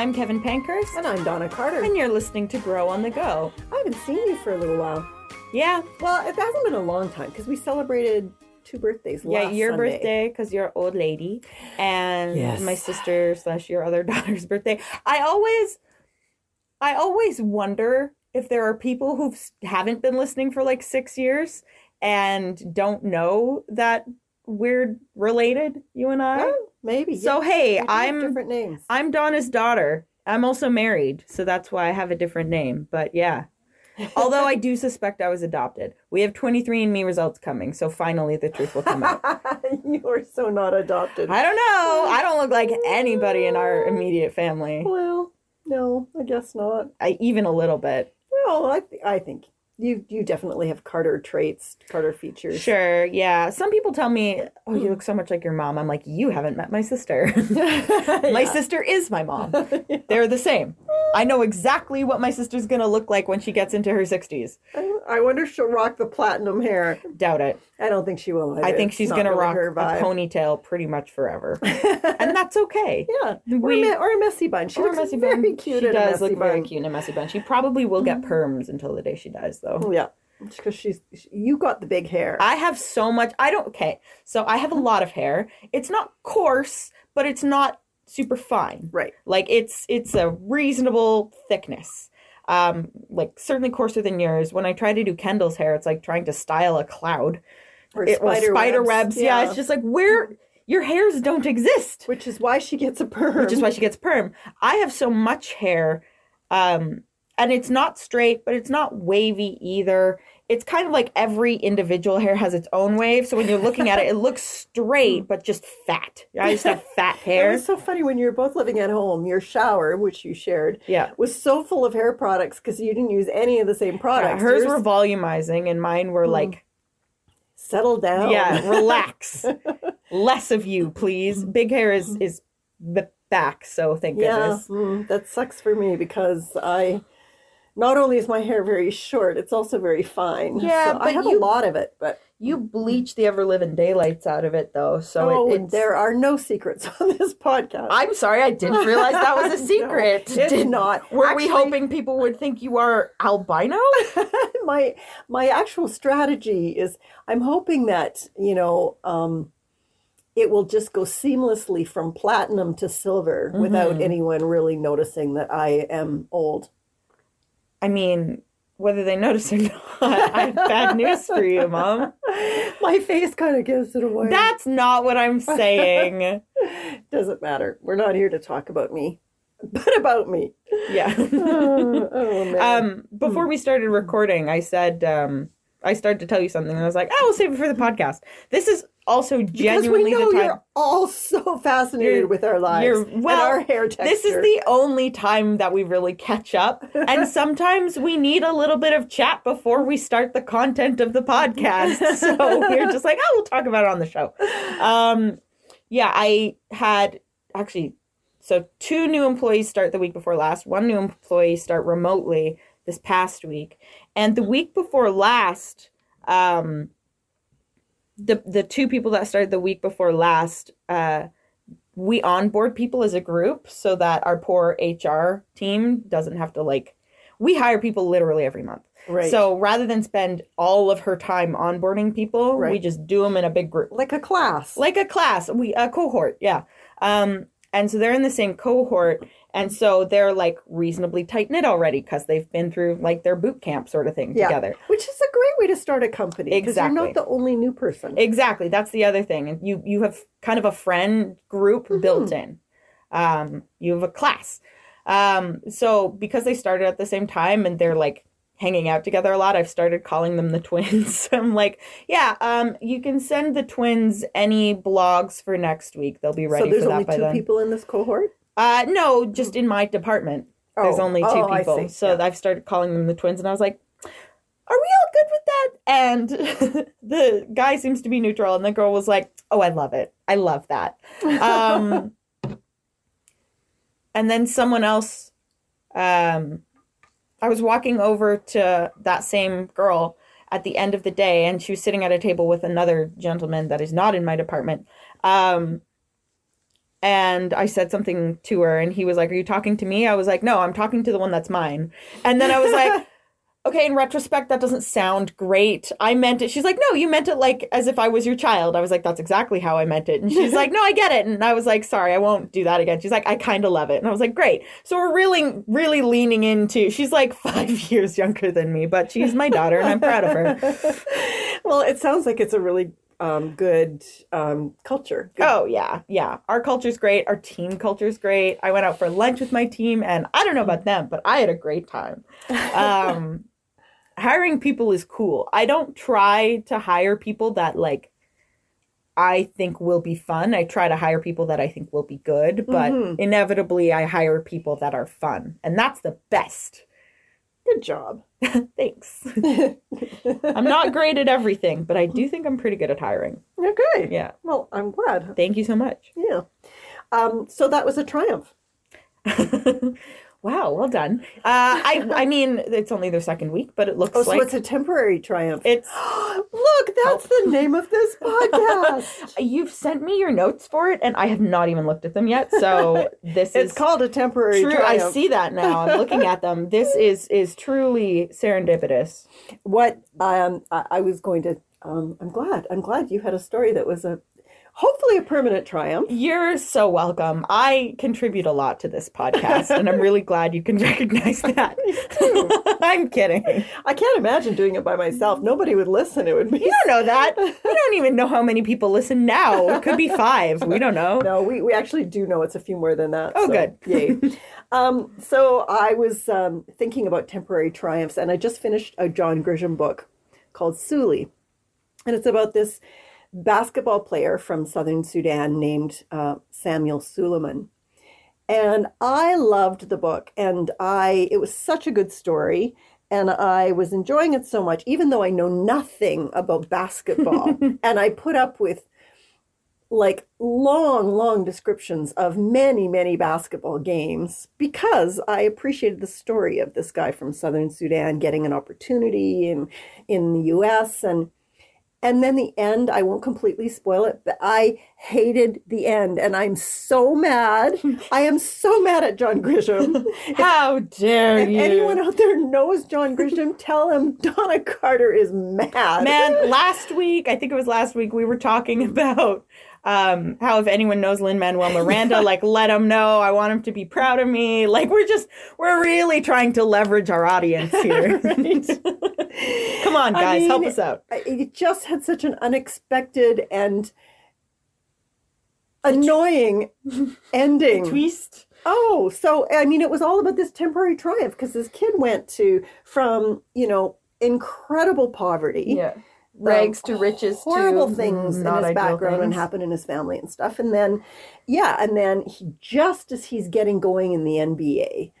I'm Kevin Pankhurst, And I'm Donna Carter. and you're listening to Grow on the Go. I haven't seen you for a little while. Yeah, Well, it hasn't been a long time because we celebrated two birthdays yeah, your Sunday. birthday because you're an old lady, and Yes. my sister slash your other daughter's birthday. I always, I always wonder if there are people who haven't been listening for like six years and don't know that we're related. You and I. Maybe. So yeah. hey, have I'm different names. I'm Donna's daughter. I'm also married, so that's why I have a different name. But yeah. Although I do suspect I was adopted. We have 23andMe results coming, so finally the truth will come out. you are so not adopted. I don't know. I don't look like anybody in our immediate family. Well, no, I guess not. I even a little bit. Well, I th- I think you you definitely have Carter traits, Carter features. Sure, yeah. Some people tell me, "Oh, you hmm. look so much like your mom." I'm like, "You haven't met my sister. my Yeah. sister is my mom. They're the same. I know exactly what my sister's going to look like when she gets into her 60s." I, I wonder if she'll rock the platinum hair. Doubt it. I don't think she will. I think she's gonna really rock her a ponytail pretty much forever, and that's okay. Yeah, or, a, or a messy bun. She Or a looks messy very bun. cute. She does look very cute in a messy bun. She probably will get mm. perms until the day she dies, though. Oh yeah, because she's you got the big hair. I have so much. I don't. Okay, so I have a lot of hair. It's not coarse, but it's not super fine. right. Like it's it's a reasonable thickness. Um, like certainly coarser than yours. When I try to do Kendall's hair, it's like trying to style a cloud. Or It- or spider webs. Yeah. it's just like where your hairs don't exist. which is why she gets a perm. which is why she gets perm. I have so much hair, um, and it's not straight, but it's not wavy either. It's kind of like every individual hair has its own wave. So when you're looking at it, it looks straight, but just fat. I just have fat It hair. was so funny when you were both living at home. Your shower, which you shared, Yeah. was so full of hair products because you didn't use any of the same Yeah, products. hers Yours- were volumizing, and mine were like, settle down. yeah, relax, less of you, please. Big hair is is the back, so thank yeah. goodness. mm, that sucks for me because I. Not only is my hair very short, it's also very fine. Yeah, So I have you- a lot of it, but You bleach the ever living daylights out of it, though, so oh, it, there are no secrets on this podcast. I'm sorry, I didn't realize that was a secret. it's Did- not. Were we hoping people would think you are albino? my my actual strategy is I'm hoping that you know um, it will just go seamlessly from platinum to silver Mm-hmm. without anyone really noticing that I am old. I mean, whether they notice or not, I have bad news for you, Mom. My face kind of gives it away. That's not what I'm saying. doesn't matter. We're not here to talk about me, but about me. Yeah. Oh, oh, man. um, before we started recording, I said um, I started to tell you something, and I was like, "Oh, we'll save it for the podcast." This is also genuinely because we know the time. you're all so fascinated You're- with our lives well, our hair texture. This is the only time that we really catch up. And sometimes we need a little bit of chat before we start the content of the podcast. So we're just like, oh, we'll talk about it on the show. Um, yeah, I had actually, so two new employees start the week before last, one new employee start remotely this past week. And the week before last, um, the the two people that started the week before last, uh, we onboard people as a group so that our poor HR team doesn't have to like we hire people literally every month. right. So rather than spend all of her time onboarding people, we just do them in a big group. like a class. Like a class, we a cohort, yeah. Um and so they're in the same cohort and so they're like reasonably tight knit already because they've been through like their boot camp sort of thing Yeah. together. Which is a great way to start a company because you're not the only new person. Exactly. That's the other thing. And you you have kind of a friend group Mm-hmm. built in. Um, you have a class. Um, so because they started at the same time and they're like hanging out together a lot, I've started calling them the twins. I'm like, yeah, um, you can send the twins any blogs for next week. They'll be ready so there's for that only two then. people in this cohort. Uh, no, just in my department. There's Oh. only two Oh, people. So Yeah. I've started calling them the twins, and I was like, are we all good with that? And the guy seems to be neutral, and the girl was like, oh, I love it. I love that. Um, and then someone else, um, I was walking over to that same girl at the end of the day, and she was sitting at a table with another gentleman that is not in my department. Um, and I said something to her, and he was like, Are you talking to me? I was like, No, I'm talking to the one that's mine. And then I was like, Okay, in retrospect, that doesn't sound great. I meant it. She's like, No, you meant it like as if I was your child. I was like, That's exactly how I meant it. And she's like, No, I get it. And I was like, Sorry, I won't do that again. She's like, I kind of love it. And I was like, Great. So we're really, really leaning into, she's like five years younger than me, but she's my daughter, and I'm proud of her. Well, it sounds like it's a really um, good um, culture. Good- Oh yeah, yeah. Our culture's great. Our team culture's great. I went out for lunch with my team, and I don't know about them, but I had a great time. Um, hiring people is cool. I don't try to hire people that like I think will be fun. I try to hire people that I think will be good, but Mhm. inevitably I hire people that are fun, and that's the best. Good job. Thanks. I'm not great at everything, but I do think I'm pretty good at hiring. Okay. Yeah. Well, I'm glad. Thank you so much. Yeah. Um, so that was a triumph. wow, well done. Uh, I I mean, it's only their second week, but it looks Oh, so like it's a temporary triumph. it's. Look, that's the name of this podcast. You've sent me your notes for it, and I have not even looked at them yet. So this It's is called a temporary triumph. true. I see that now. I'm looking at them. This is is truly serendipitous. What um, I, I was going to. Um, I'm glad. I'm glad you had a story that was a hopefully a permanent triumph. You're so welcome. I contribute a lot to this podcast, and I'm really glad you can recognize that. I'm kidding. I can't imagine doing it by myself. Nobody would listen. It would be. You don't know that. We don't even know how many people listen now. It could be five. We don't know. No, we, we actually do know it's a few more than that. Oh, so, good. Yay. um, so I was um, thinking about temporary triumphs, and I just finished a John Grisham book called Sooley. And it's about this basketball player from southern Sudan named uh, Samuel Sooleymon. And I loved the book, and I it was such a good story, and I was enjoying it so much, even though I know nothing about basketball. and I put up with like long, long descriptions of many, many basketball games because I appreciated the story of this guy from Southern Sudan getting an opportunity in in the U.S. and and then the end. I won't completely spoil it, but I hated the end, and I'm so mad. I am so mad at John Grisham. How dare If you? anyone out there knows John Grisham, tell him Donna Carter is mad. Man, last week, I think it was last week, we were talking about um, how if anyone knows Lin Manuel Miranda, like let him know. I want him to be proud of me. Like we're just we're really trying to leverage our audience here. Come on, I guys, help us out. it just had such an unexpected and annoying ending. Twist. Oh, so I mean, it was all about this temporary triumph because this kid went to from you know incredible poverty, Yeah. Um, Rags to riches. horrible to things in his background and things. happened in his family and stuff, and then yeah, and then he just as he's getting going in the NBA,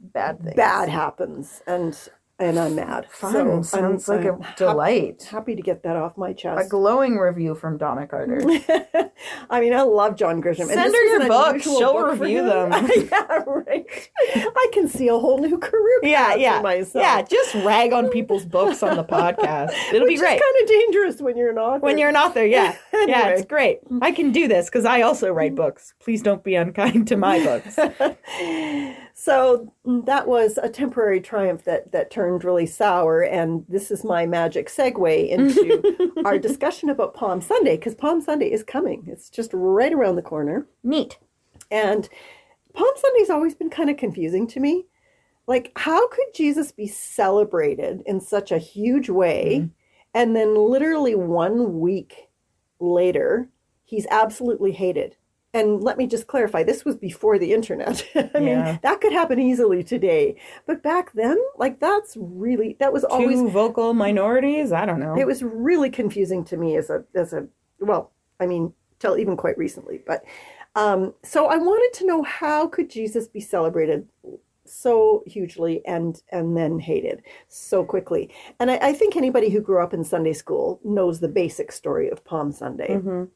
Bad things. bad happens, and and I'm mad. Fun. So I'm- Sounds like I'm a delight. happy to get that off my chest. A glowing review from Donna Carter. I mean, I love John Grisham. Send her your books. She'll book review them. yeah, right. I can see a whole new career path Yeah, for yeah, myself. yeah. Just rag on people's books on the podcast. It'll Which be great. kind of dangerous when you're an author. when you're an author, yeah, yeah, it's great. I can do this because I also write books. Please don't be unkind to my books. So mm, that was a temporary triumph that that turned really sour, and this is my magic segue into our discussion about Palm Sunday because Palm Sunday is coming. It's just right around the corner. Neat. And Palm Sunday's always been kind of confusing to me. Like, how could Jesus be celebrated in such a huge way, and then literally one week later, he's absolutely hated? And let me just clarify this was before the internet. I Yeah. mean, that could happen easily today. But back then, like, that's really, that was always vocal minorities. I don't know. it was really confusing to me as a as a well i mean till even quite recently but um so i wanted to know how could jesus be celebrated so hugely and and then hated so quickly and i, I think anybody who grew up in sunday school knows the basic story of palm sunday Mhm.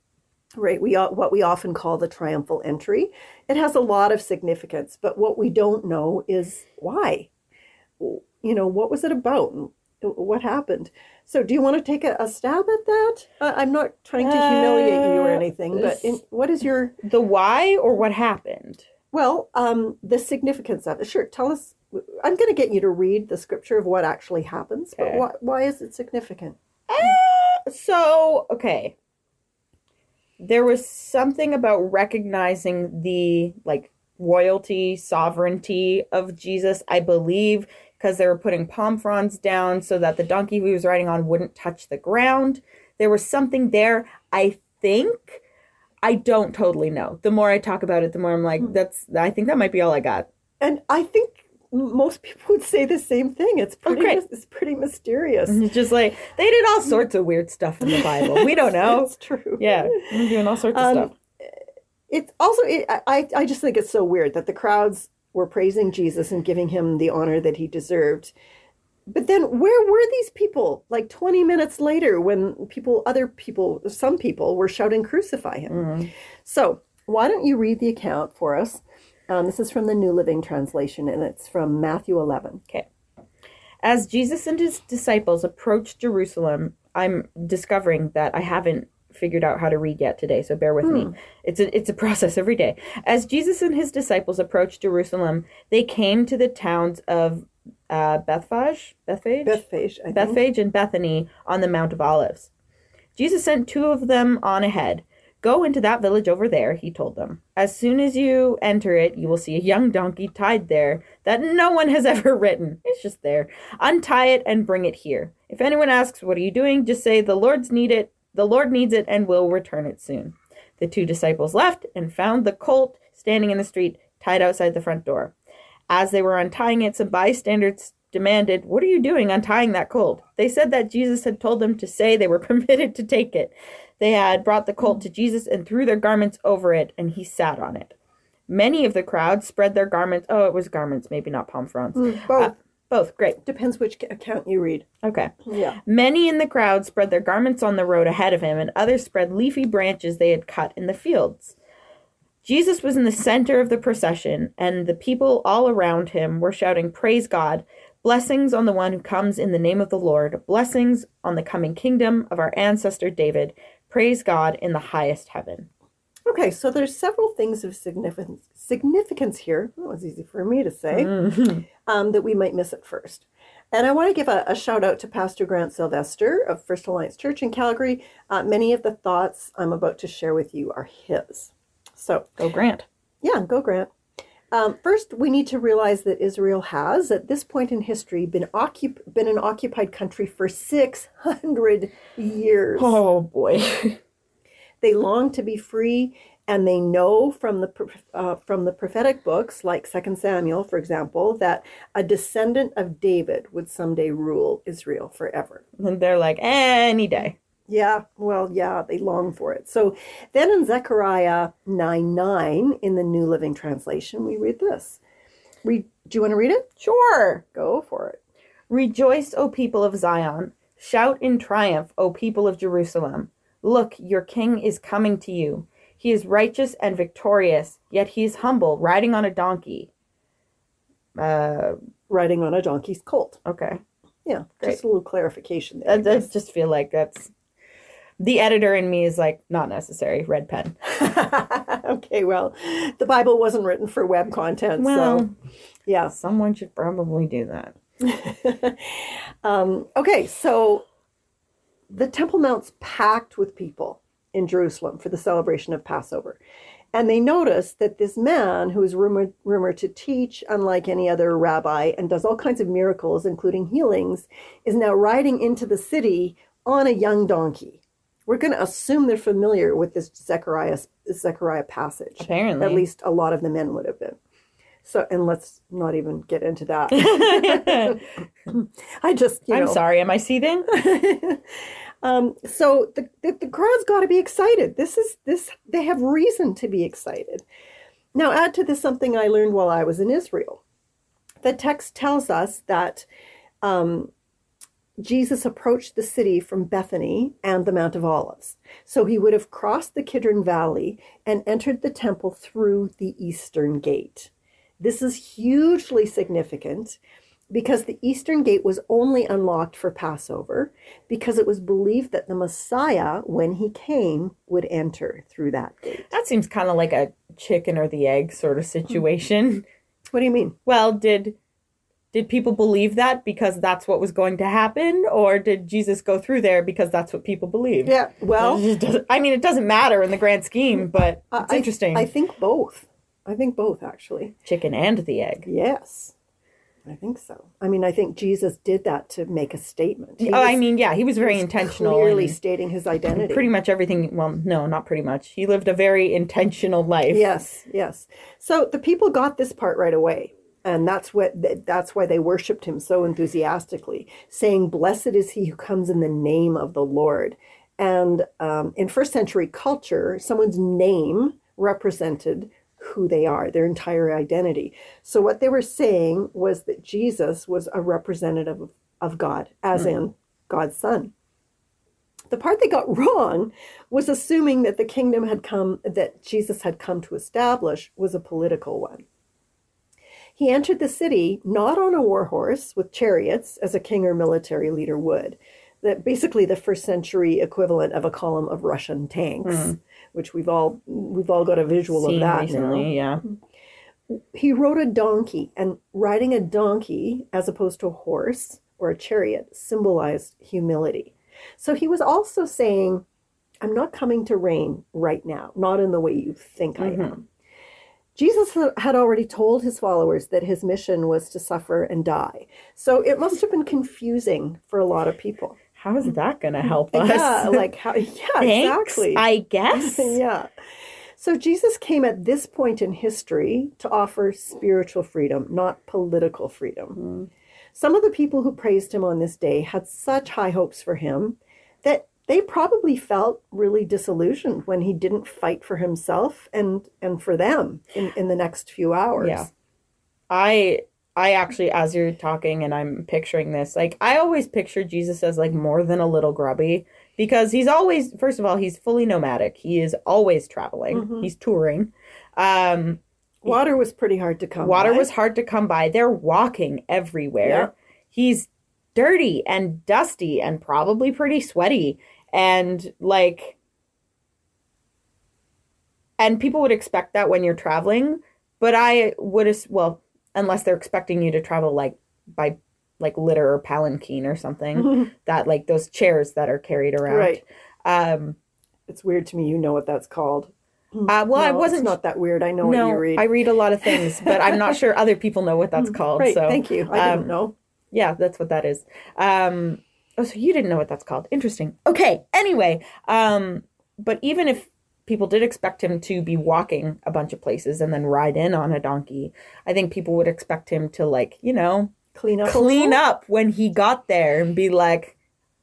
Right? We what we often call the triumphal entry. It has a lot of significance, but what we don't know is why. You know, what was it about? What happened? So, do you want to take a, a stab at that? Uh, I'm not trying to humiliate you or Uh, anything, but in, what is your The why or what happened? well, um, the significance of it? Sure, tell us. I'm going to get you to read the scripture of what actually happens, but why, why is it significant? So, okay. There was something about recognizing the like royalty, sovereignty of Jesus, I believe, because they were putting palm fronds down so that the donkey he was riding on wouldn't touch the ground. There was something there, I think. I don't totally know. The more I talk about it, the more I'm like, hmm. that's I think that might be all I got. And I think most people would say the same thing. It's pretty. great. It's pretty mysterious. It's just like they did all sorts of weird stuff in the Bible. We don't know. It's true. Yeah, we're doing all sorts of Um, stuff. It's also. It, I I just think it's so weird that the crowds were praising Jesus and giving him the honor that he deserved. But then where were these people like 20 minutes later when people other people some people were shouting crucify him. Mm-hmm. So, why don't you read the account for us? Um, this is from the New Living Translation and it's from Matthew 11. Okay. As Jesus and his disciples approached Jerusalem, I'm discovering that I haven't figured out how to read yet today, so bear with me. It's a it's a process every day. As Jesus and his disciples approached Jerusalem, they came to the towns of uh, Bethphage, Bethphage, Bethphage, I think. Bethphage and Bethany on the Mount of Olives. Jesus sent two of them on ahead. Go into that village over there, he told them. As soon as you enter it, you will see a young donkey tied there that no one has ever ridden. It's just there. Untie it and bring it here. If anyone asks, What are you doing? just say, The Lord's need it. The Lord needs it and will return it soon. The two disciples left and found the colt standing in the street, tied outside the front door. As they were untying it, some bystanders demanded, What are you doing untying that colt? They said that Jesus had told them to say they were permitted to take it. They had brought the colt to Jesus and threw their garments over it, and he sat on it. Many of the crowd spread their garments. Oh, it was garments, maybe not palm fronds. Both. Uh, both, great. Depends which account you read. Okay. Yeah. Many in the crowd spread their garments on the road ahead of him, and others spread leafy branches they had cut in the fields. Jesus was in the center of the procession, and the people all around him were shouting, Praise God! Blessings on the one who comes in the name of the Lord! Blessings on the coming kingdom of our ancestor David! Praise God in the highest heaven. Okay, so there's several things of significance significance here. That was easy for me to say. Um, that we might miss at first. And I want to give a, a shout out to Pastor Grant Sylvester of First Alliance Church in Calgary. Uh, many of the thoughts I'm about to share with you are his. So, Go Grant. yeah, go Grant. Um, first, we need to realize that Israel has, at this point in history, been occup- been an occupied country for 600 years. Oh boy. They long to be free, and they know from the uh, from the prophetic books, like Second Samuel, for example, that a descendant of David would someday rule Israel forever. and they're like, any day. Yeah, well, yeah, they long for it. So then in Zechariah 9 9, in the New Living Translation, we read this. Read, do you want to read it? Sure. Go for it. Rejoice, O people of Zion. Shout in triumph, O people of Jerusalem. Look, your king is coming to you. He is righteous and victorious, yet he is humble, riding on a donkey. Uh, Riding on a donkey's colt. okay. Yeah, Great. just a little clarification there. I, I I just feel like that's the editor in me is like not necessary. Red pen. okay, well, the Bible wasn't written for web content, Well, so yeah. someone should probably do that. um, okay, so the Temple Mount's packed with people in Jerusalem for the celebration of Passover. And they notice that this man, who is rumored, rumored to teach unlike any other rabbi and does all kinds of miracles, including healings, is now riding into the city on a young donkey. We're going to assume they're familiar with this Zechariah, Zechariah passage. Apparently. At least a lot of the men would have been. So, and let's not even get into that. I just, you I'm know, sorry. Am I seething? um, so the, the, the crowd's got to be excited. This is this. They have reason to be excited. Now, add to this something I learned while I was in Israel. The text tells us that um, Jesus approached the city from Bethany and the Mount of Olives. So he would have crossed the Kidron Valley and entered the temple through the eastern gate. This is hugely significant because the eastern gate was only unlocked for Passover because it was believed that the Messiah, when he came, would enter through that gate. That seems kind of like a chicken or the egg sort of situation. What do you mean? well, did did people believe that because that's what was going to happen, or did Jesus go through there because that's what people believed? Yeah, well, I mean, it doesn't matter in the grand scheme, but I- it's interesting. I think both. I think both, actually. chicken and the egg. Yes, I think so. I mean, I think Jesus did that to make a statement. He oh, I mean, yeah, he was very intentional. clearly and stating his identity. pretty much everything. Well, no, not pretty much. He lived a very intentional life. Yes, yes. So the people got this part right away. And that's what that's why they worshipped him so enthusiastically, saying, "Blessed is he who comes in the name of the Lord." And um, in first century culture, someone's name represented who they are, their entire identity. So what they were saying was that Jesus was a representative of, of God, as in God's son. The part they got wrong was assuming that the kingdom had come, that Jesus had come to establish, was a political one. He entered the city not on a war horse with chariots, as a king or military leader would. That basically the first century equivalent of a column of Russian tanks, mm-hmm. which we've all we've all got a visual Seen of that now recently, yeah. he rode a donkey and riding a donkey as opposed to a horse or a chariot symbolized humility so he was also saying i'm not coming to reign right now not in the way you think i mm-hmm. am jesus had already told his followers that his mission was to suffer and die so it must have been confusing for a lot of people How is that going to mm-hmm. help us? yeah like how yeah Thanks, exactly I guess. yeah. So Jesus came at this point in history to offer spiritual freedom, not political freedom. Mm-hmm. Some of the people who praised him on this day had such high hopes for him that they probably felt really disillusioned when he didn't fight for himself and and for them in, in the next few hours. Yeah. I I actually as you're talking and I'm picturing this, like I always picture Jesus as like more than a little grubby because he's always first of all, he's fully nomadic. He is always traveling. Mm-hmm. He's touring. Um Water was pretty hard to come water by. was hard to come by. They're walking everywhere. Yeah. He's dirty and dusty and probably pretty sweaty and like and people would expect that when you're traveling, but I would as well unless they're expecting you to travel like by like litter or palanquin or something that like those chairs that are carried around. Right. Um It's weird to me you know what that's called. uh, well, I wasn't not that weird. I know no, what you read. I read a lot of things, but I'm not sure other people know what that's called. right, so thank you. I um, didn't know. Yeah, that's what that is. Um, oh, so you didn't know what that's called? Interesting. Okay. Anyway, um, but even if people did expect him to be walking a bunch of places and then ride in on a donkey, I think people would expect him to like, you know, Clean up. clean up when he got there and be like,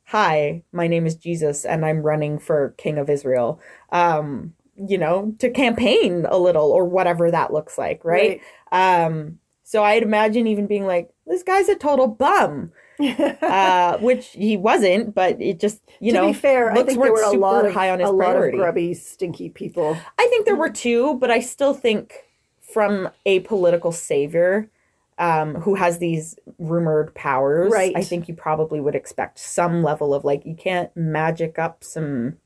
"Hi, my name is Jesus, and I'm running for King of Israel." Um, you know, to campaign a little or whatever that looks like, right? Um, so I'd imagine even being like, "This guy's a total bum," uh, which he wasn't, but it just you to know, To be fair, I think there weren't a lot of high on his a lot of grubby, stinky people. I think there were two, but I still think from a political savior um, who has these rumored powers, Right. I think you probably would expect some level of like you can't magic up some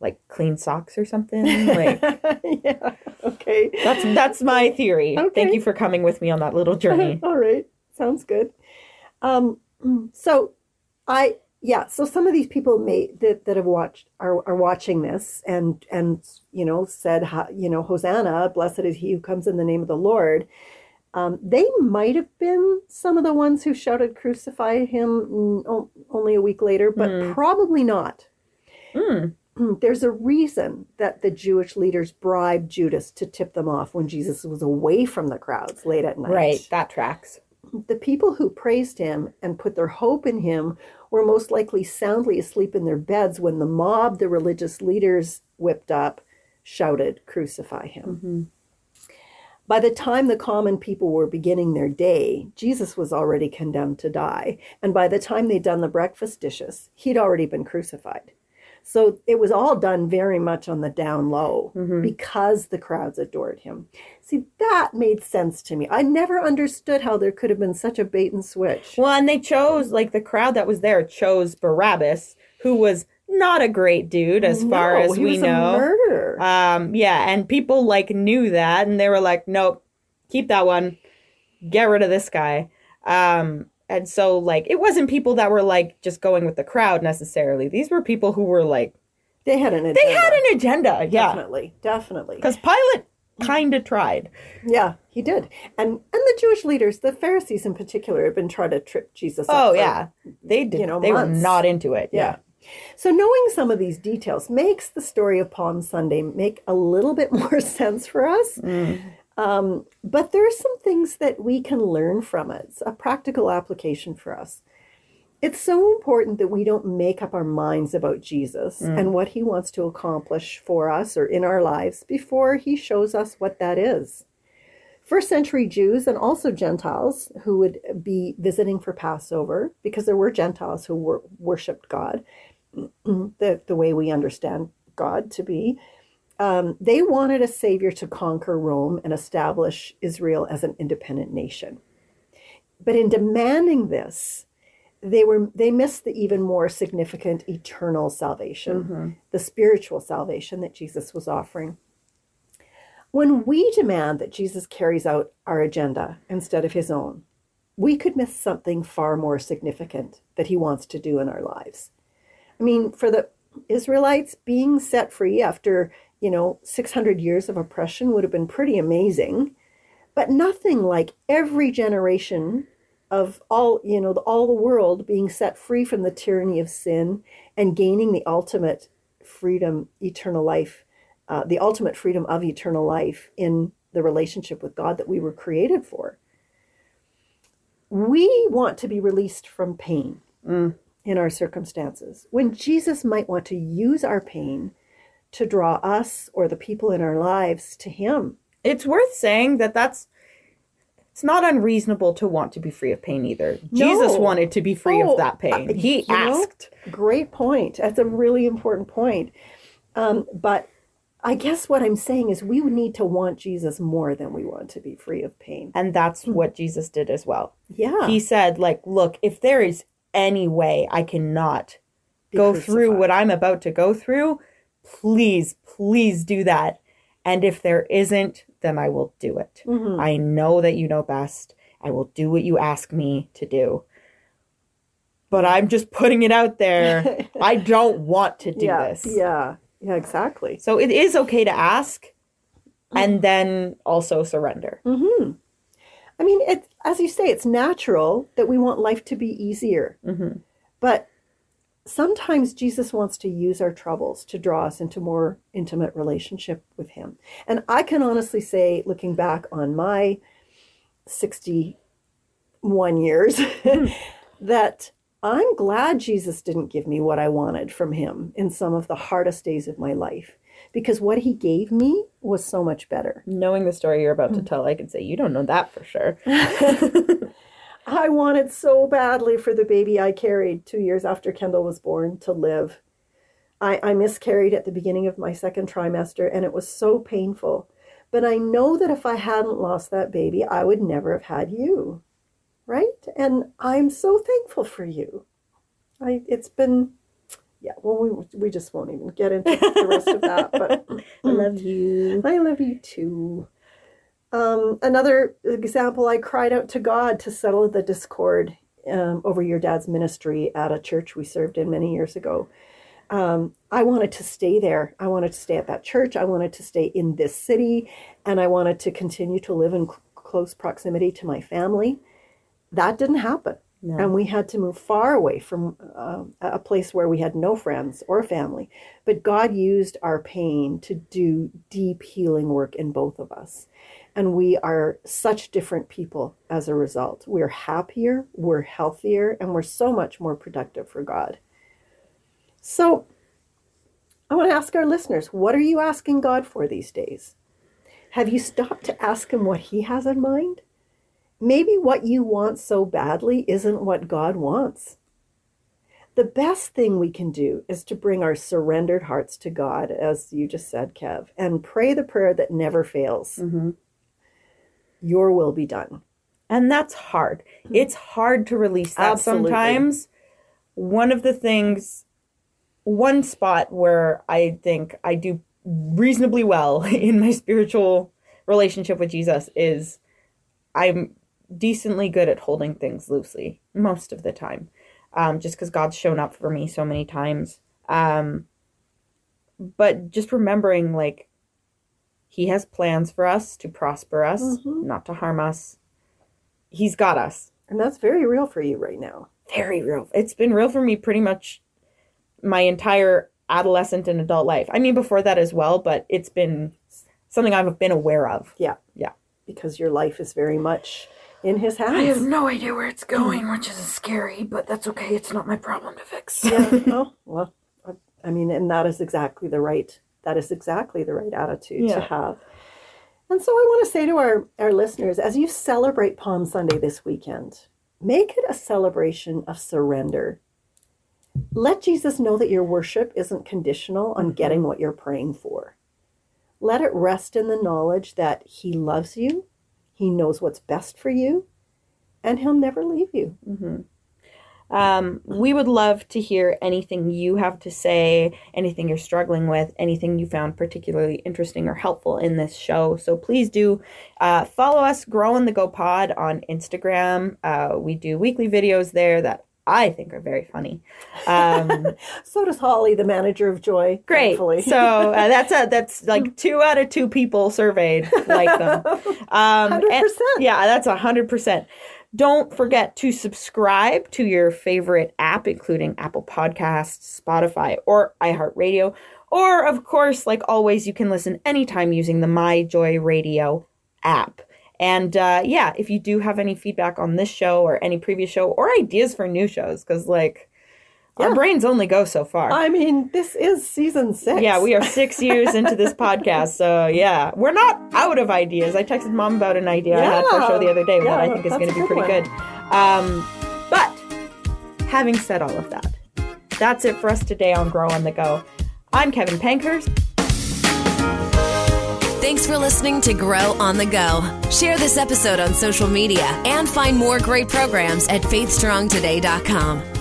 like clean socks or something. Like yeah. Okay. that's that's my theory. Okay. Thank you for coming with me on that little journey. All right. Sounds good. Um, so I yeah. So some of these people may that, that have watched are, are watching this and and you know said you know Hosanna, blessed is he who comes in the name of the Lord. Um, they might have been some of the ones who shouted crucify him mm, only a week later, but probably not. Mm. There's a reason that the Jewish leaders bribed Judas to tip them off when Jesus was away from the crowds late at night. Right, that tracks. The people who praised him and put their hope in him were most likely soundly asleep in their beds when the mob the religious leaders whipped up shouted, Crucify him. Mm-hmm. By the time the common people were beginning their day, Jesus was already condemned to die. And by the time they'd done the breakfast dishes, he'd already been crucified. So it was all done very much on the down low because the crowds adored him. See, that made sense to me. I never understood how there could have been such a bait and switch. Well, and they chose like the crowd that was there chose Barabbas, who was not a great dude as far No, as he we was a know. murderer. Um, yeah, and people like knew that, and they were like, "Nope, keep that one, get rid of this guy." Um, and so like it wasn't people that were like just going with the crowd necessarily. These were people who were like they had an agenda. they had an agenda, yeah, Definitely, definitely. because Pilate kind of tried. Yeah, he did. And and the Jewish leaders, the Pharisees in particular, had been trying to trip Jesus up. Oh for- yeah, they did. you know, they were not into it. Yeah. So knowing some of these details makes the story of Palm Sunday make a little bit more sense for us. Mm. Um, but there are some things that we can learn from it. It's a practical application for us. It's so important that we don't make up our minds about Jesus and what he wants to accomplish for us or in our lives before he shows us what that is. First century Jews and also Gentiles who would be visiting for Passover, because there were Gentiles who wor- worshipped God the, the way we understand God to be, um, they wanted a savior to conquer Rome and establish Israel as an independent nation. But in demanding this, they were they missed the even more significant eternal salvation, the spiritual salvation that Jesus was offering. When we demand that Jesus carries out our agenda instead of his own, we could miss something far more significant that he wants to do in our lives. I mean, for the Israelites, being set free after, you know, 600 years of oppression would have been pretty amazing, but nothing like every generation of all, you know, all the world being set free from the tyranny of sin and gaining the ultimate freedom, eternal life, uh, the ultimate freedom of eternal life in the relationship with God that we were created for. We want to be released from pain in our circumstances, when Jesus might want to use our pain to draw us or the people in our lives to Him. It's worth saying that that's it's not unreasonable to want to be free of pain either. Jesus wanted to be free Oh, of that pain. uh, he you know, asked. Great point. That's a really important point. Um, but I guess what I'm saying is we need to want Jesus more than we want to be free of pain. And that's what Jesus did as well. Yeah. He said, like, look, if there is any way I cannot Be go through what I'm about to go through, please, please do that. And if there isn't, then I will do it. Mm-hmm. I know that you know best. I will do what you ask me to do. But I'm just putting it out there. I don't want to do yeah. this. Yeah. Yeah, exactly. So it is okay to ask and then also surrender. Mm-hmm. I mean, it, as you say, it's natural that we want life to be easier. Mm-hmm. But sometimes Jesus wants to use our troubles to draw us into more intimate relationship with Him. And I can honestly say, looking back on my 61 years, that I'm glad Jesus didn't give me what I wanted from Him in some of the hardest days of my life. Because what He gave me was so much better. Knowing the story you're Mm. about to tell, I can say you don't know that for sure. I wanted so badly for the baby I carried two years after Kendall was born to live. I, I miscarried at the beginning of my second trimester and it was so painful. But I know that if I hadn't lost that baby, I would never have had you. Right? And I'm so thankful for you. I it's been yeah, well we we just won't even get into the rest of that, but I love you. I love you too. Um, another example, I cried out to God to settle the discord um, over your dad's ministry at a church we served in many years ago. Um, I wanted to stay there. I wanted to stay at that church. I wanted to stay in this city, and I wanted to continue to live in cl- close proximity to my family. That didn't happen. No. And we had to move far away from uh, a place where we had no friends or family. But God used our pain to do deep healing work in both of us. And we are such different people as a result. We're happier, we're healthier, and we're so much more productive for God. So I want to ask our listeners what are you asking God for these days? Have you stopped to ask him what he has in mind? Maybe what you want so badly isn't what God wants. The best thing we can do is to bring our surrendered hearts to God, as you just said, Kev, and pray the prayer that never fails. Mm-hmm. Your will be done. And that's hard. It's hard to release that Absolutely. sometimes. One of the things, one spot where I think I do reasonably well in my spiritual relationship with Jesus is I'm decently good at holding things loosely most of the time, um, just because God's shown up for me so many times. Um, but just remembering, like, He has plans for us to prosper us, Mhm. not to harm us. He's got us. And that's very real for you right now. Very real. It's been real for me pretty much my entire adolescent and adult life. I mean, before that as well, but it's been something I've been aware of. Yeah. Yeah. Because your life is very much in his I have hands. no idea where it's going, which is scary, but that's okay. It's not my problem to fix. yeah. Oh, well, I- I mean, and that is exactly the right, that is exactly the right attitude Yeah. to have. And so I want to say to our, our listeners, as you celebrate Palm Sunday this weekend, make it a celebration of surrender. Let Jesus know that your worship isn't conditional on mm-hmm. getting what you're praying for. Let it rest in the knowledge that He loves you, He knows what's best for you, and He'll never leave you. Mm-hmm. Um, we would love to hear anything you have to say, anything you're struggling with, anything you found particularly interesting or helpful in this show. So please do uh, follow us, Grow on the Go Pod on Instagram. Uh, we do weekly videos there that I think are very funny. Um, So does Holly, the manager of Joy. great. thankfully. So uh, that's a, that's like two out of two people surveyed like them. Um, 100%. yeah, that's a hundred percent. Don't forget to subscribe to your favorite app, including Apple Podcasts, Spotify, or iHeartRadio. Or, of course, like always, you can listen anytime using the My Joy Radio app. And uh, yeah, if you do have any feedback on this show or any previous show or ideas for new shows, because like our brains only go so far. I mean, this is season six. Yeah, we are six years into this podcast, so yeah, we're not out of ideas. I texted mom about an idea I had for a show the other day that I think is going to be pretty one. good. Um, but having said all of that, that's it for us today on Grow on the Go. I'm Kevin Pankhurst. Thanks for listening to Grow on the Go. Share this episode on social media and find more great programs at faithstrongtoday.com.